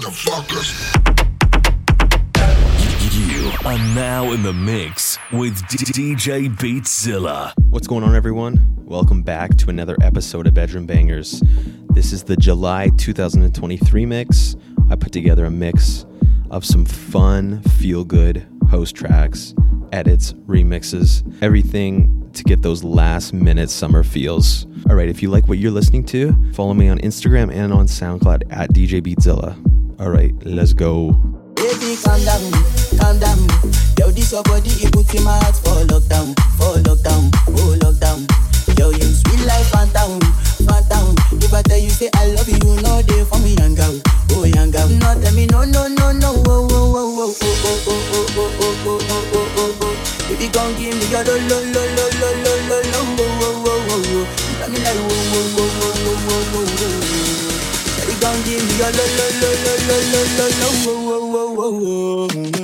motherfuckers. You are now in the mix with DJ Beatzilla. What's going on, everyone? Welcome back to another episode of Bedroom Bangerz. This is the July 2023 mix. I put together a mix of some fun, feel good house tracks, edits, remixes, everything to get those last minute summer feels. All right, if you like what you're listening to, follow me on Instagram and on SoundCloud at DJ Beatzilla. All right, let's go. Baby, calm down, calm down. Yo, this your body, it in my heart for lockdown, for lockdown, oh lockdown. Yo, you sweet life, Fanta, Fanta. If I tell you say I love you, for me, young girl, oh young girl. No, tell me no, no, no, no, oh, oh, oh, oh, oh, oh, oh, oh, oh, oh, oh, oh, oh, oh. Give me your lo, lo, lo, lo, lo, lo, lo, lo, oh, oh, oh, oh,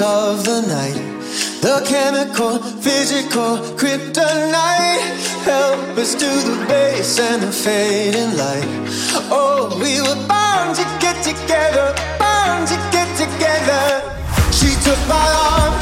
of the night. The chemical, physical, kryptonite. Help us to the bass and the fading light. Oh, we were bound to get together, bound to get together. She took my arm.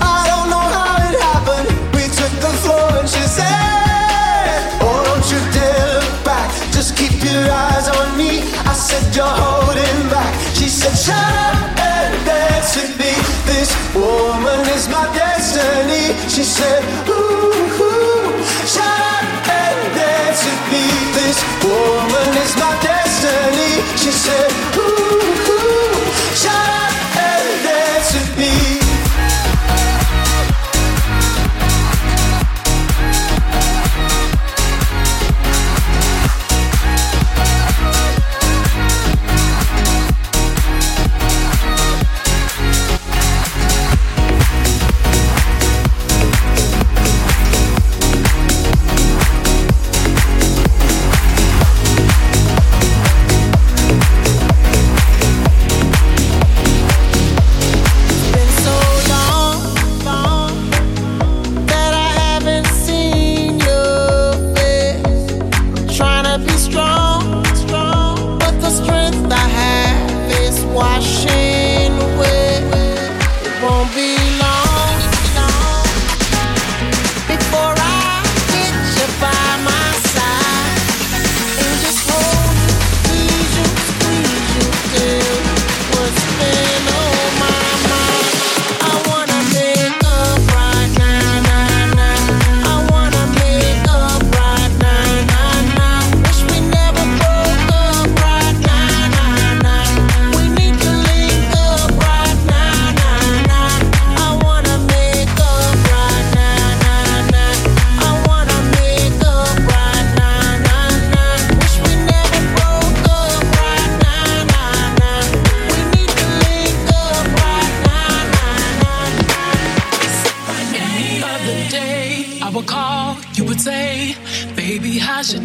I don't know how it happened. We took the floor and she said, Oh, don't you dare look back. Just keep your eyes on me. I said, You're holding back. She said, Shut up and dance with me. This woman is my destiny. She said, Ooh, ooh shut up and dance with me. This woman is my destiny. She said, Ooh, ooh shut up.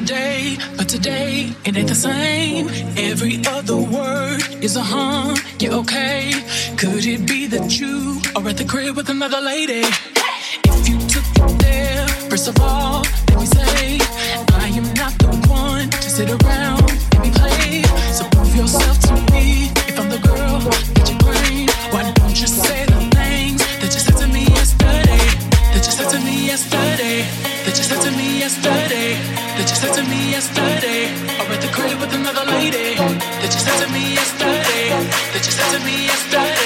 Day, but today it ain't the same. Every other word is a huh, yeah, okay. Could it be that you are at the crib with another lady? If you took it there, first of all, let me say, I am not the one to sit around said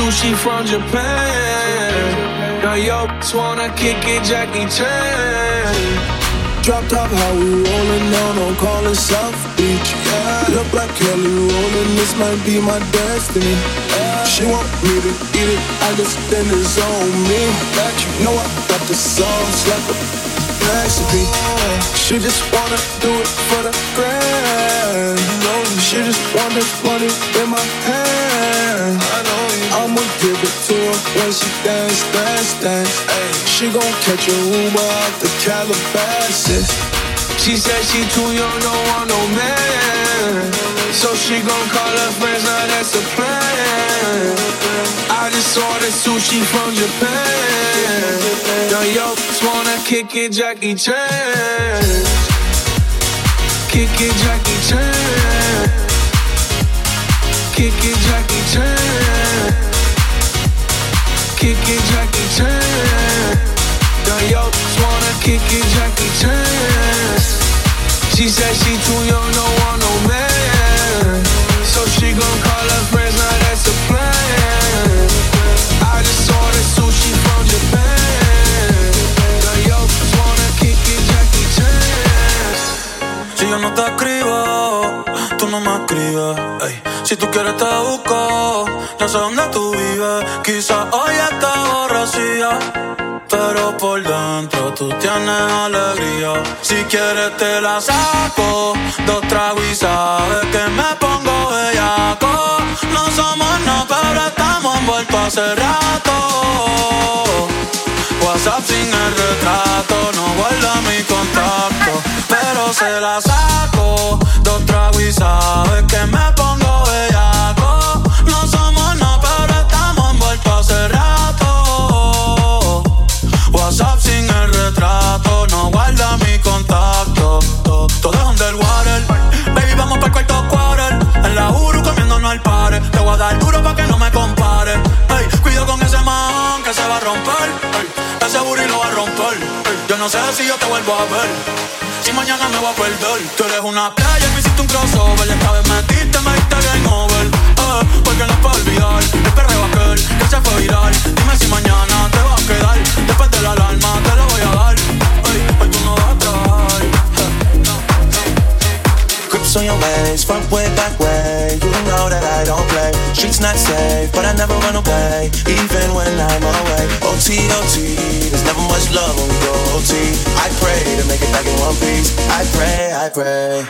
sushi from Japan. Now yo, wanna kick it, Jackie Chan. Drop top, how we rollin' down on call South Beach. Yeah. Look like Kelly Rowland, this might be my destiny. She want me to eat it, I just then it's on me. That you know I got the sauce like a recipe. She just wanna do it dance, dance, dance. Ay, she gon' catch a Uber out the Calabasas. She said she too young, don't want no man. So she gon' call her friends, now that's a plan. I just saw the sushi from Japan. Now yo, wanna kick it, Jackie Chan. Kick it, Jackie Chan. Kick it, Jackie Chan. Kick it, Jackie Chan. Now yo, just wanna kick it, Jackie Chan. She said she too young, don't want no man. So she gon' call her friends, now that's a plan. I just saw the sushi from Japan. Now yo, just wanna kick it, Jackie Chan. Si yo no te escribo, no me. Si tú quieres te busco, no sé dónde tú vives. Quizás hoy está borracía, pero por dentro tú tienes alegría. Si quieres te la saco, dos tragos y sabes que me pongo bellaco. No somos no, pero estamos envueltos hace rato. WhatsApp sin el retrato, no guarda mi contacto, pero se la saco, dos tragos y sabes que me pongo bellaco. No somos no, pero estamos envueltos hace rato. WhatsApp sin el retrato, no guarda mi contacto. Todo es underwater, baby, vamos para el cuarto quarter. En la Uru comiéndonos al pare. Te voy a dar duro pa' que no me compare. Ey, cuido con ese man que se va a romper. Ese booty lo va a romper. Yo no sé si yo te vuelvo a ver. Si mañana me voy a perder. Tú eres una playa, me hiciste un crossover. Esta vez metiste, me diste game over. Eh, porque no puedo olvidar el perreo aquel que se fue viral. Dime si mañana te va a quedar. Después de la alarma te lo voy a dar. Ey, hoy tú no vas Grips on your waist, front way, back way. You know that I don't play. Streets not safe, but I never run away, even when I'm away. OT, OT, there's never much love when we go OT. I pray to make it back in one piece. I pray, I pray.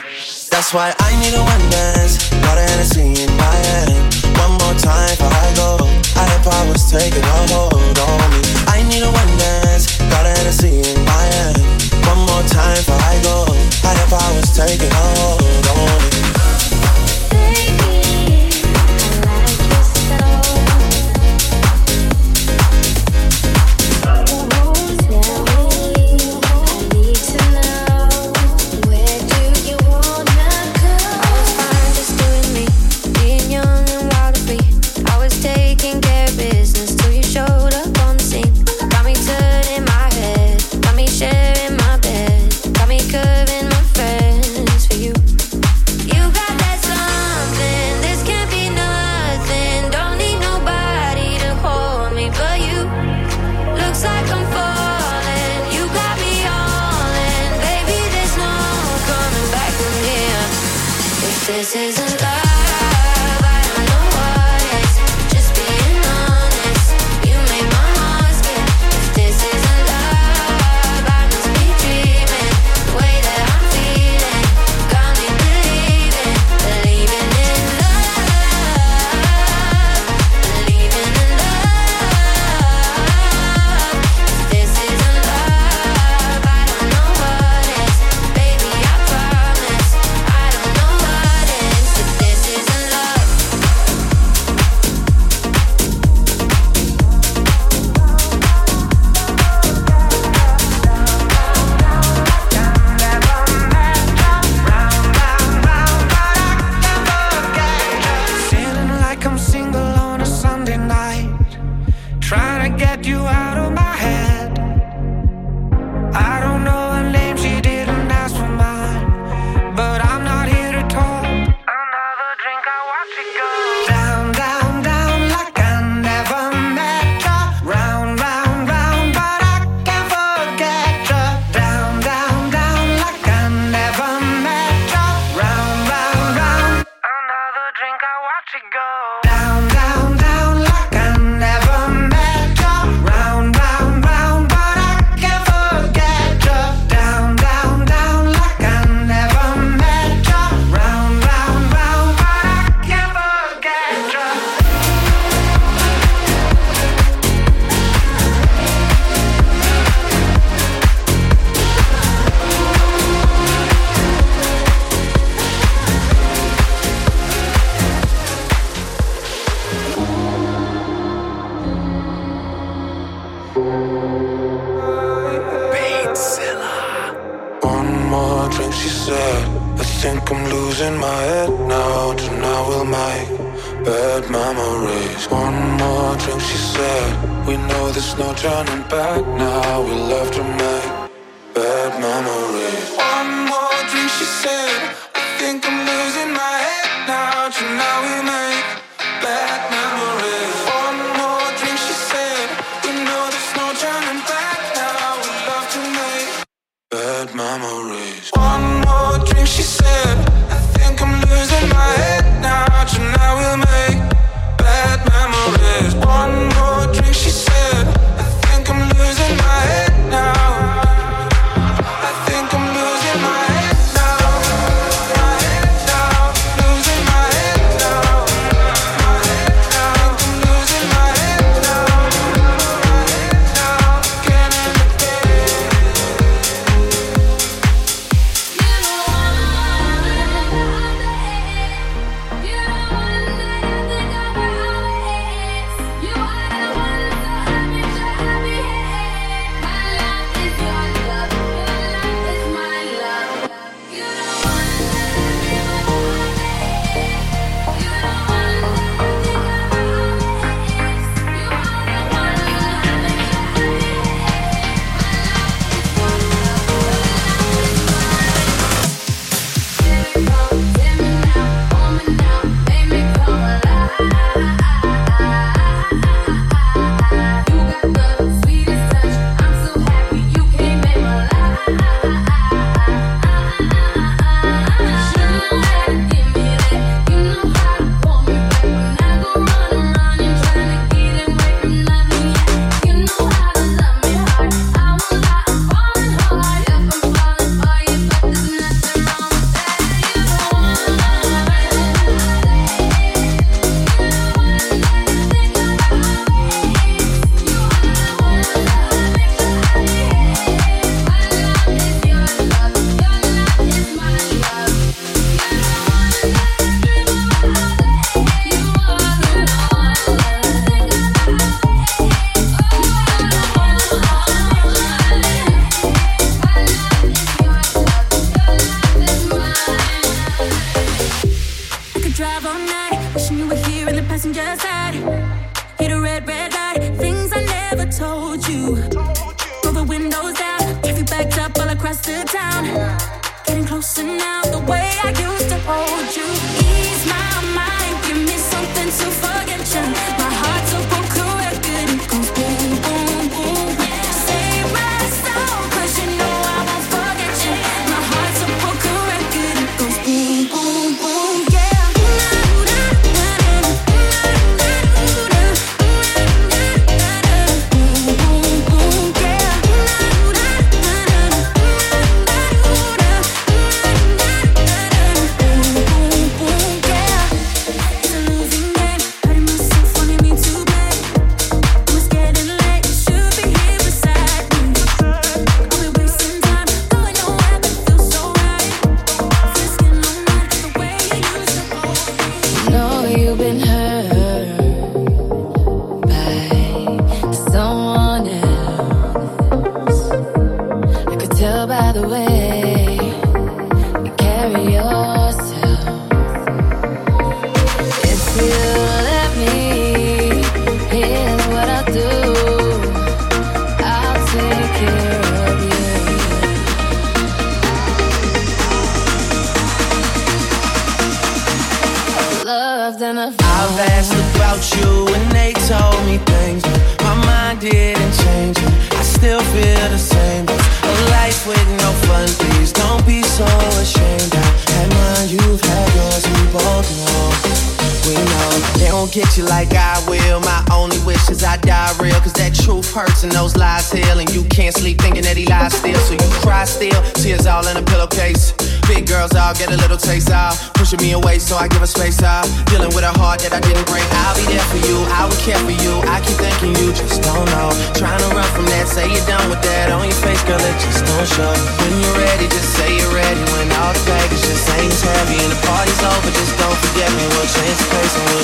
That's why I need a one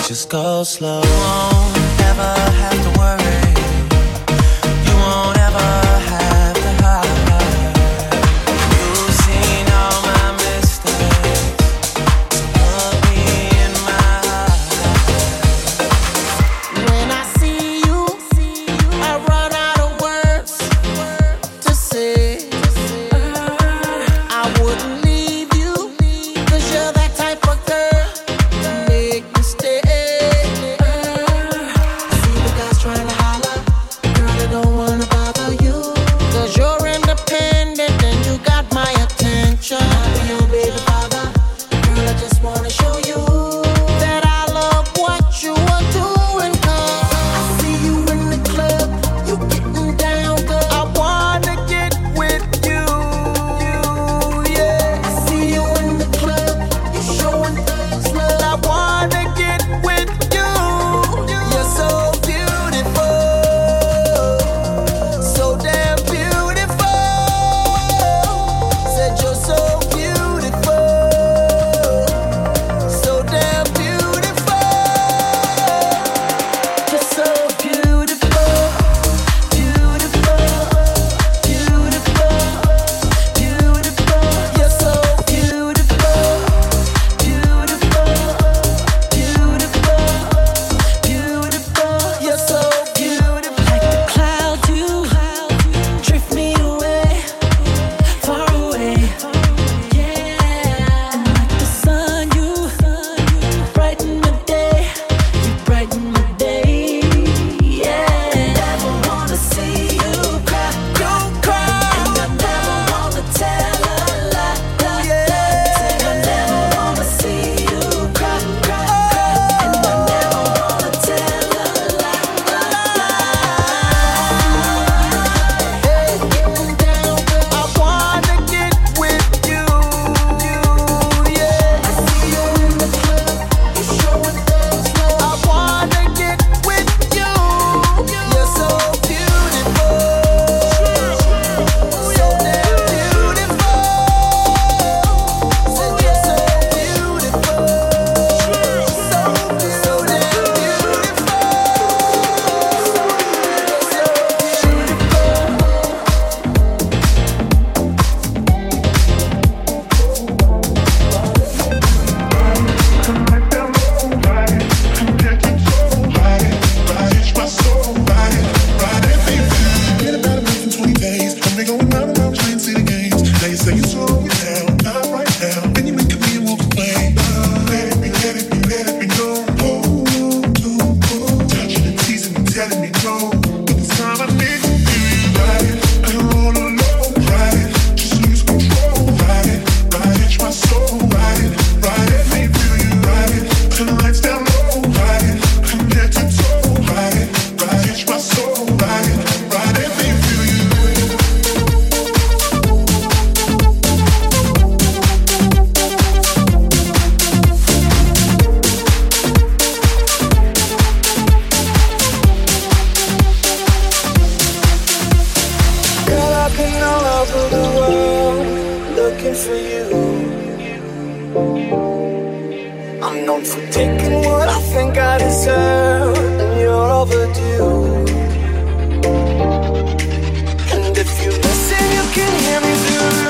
just go slow. You won't ever have to worry. You won't ever of the world looking for you. I'm known for taking what I think I deserve, and you're overdue. And if you listen, you can hear me through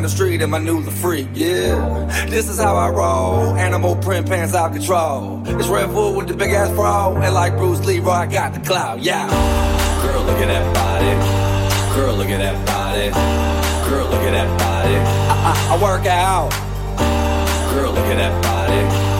down the street and my new the freak, yeah. This is how I roll, animal print pants out control. It's Redfoo with the big ass bra, and like Bruce Lee, I got the clout, yeah. Girl, look at that body. Girl, look at that body. Girl, look at that body. I, I, I work out. Girl, look at that body.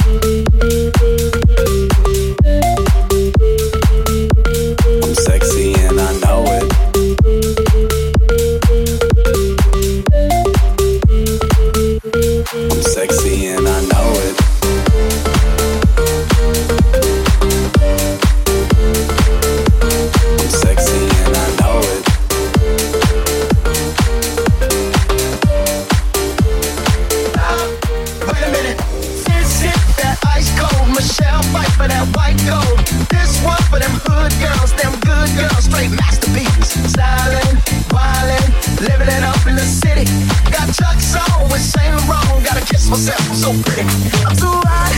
I'm too hot.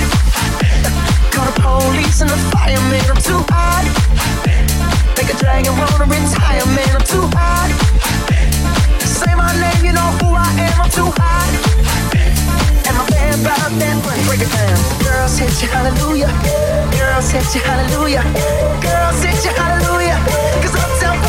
The police and the. I'm too hot. Make a dragon wanna retire, man. I'm too hot. Say my name, you know who I am. I'm too hot. And my break it down. Girls hit hallelujah. Girls hit you, hallelujah. Girls hit you, hallelujah. Cause Uptown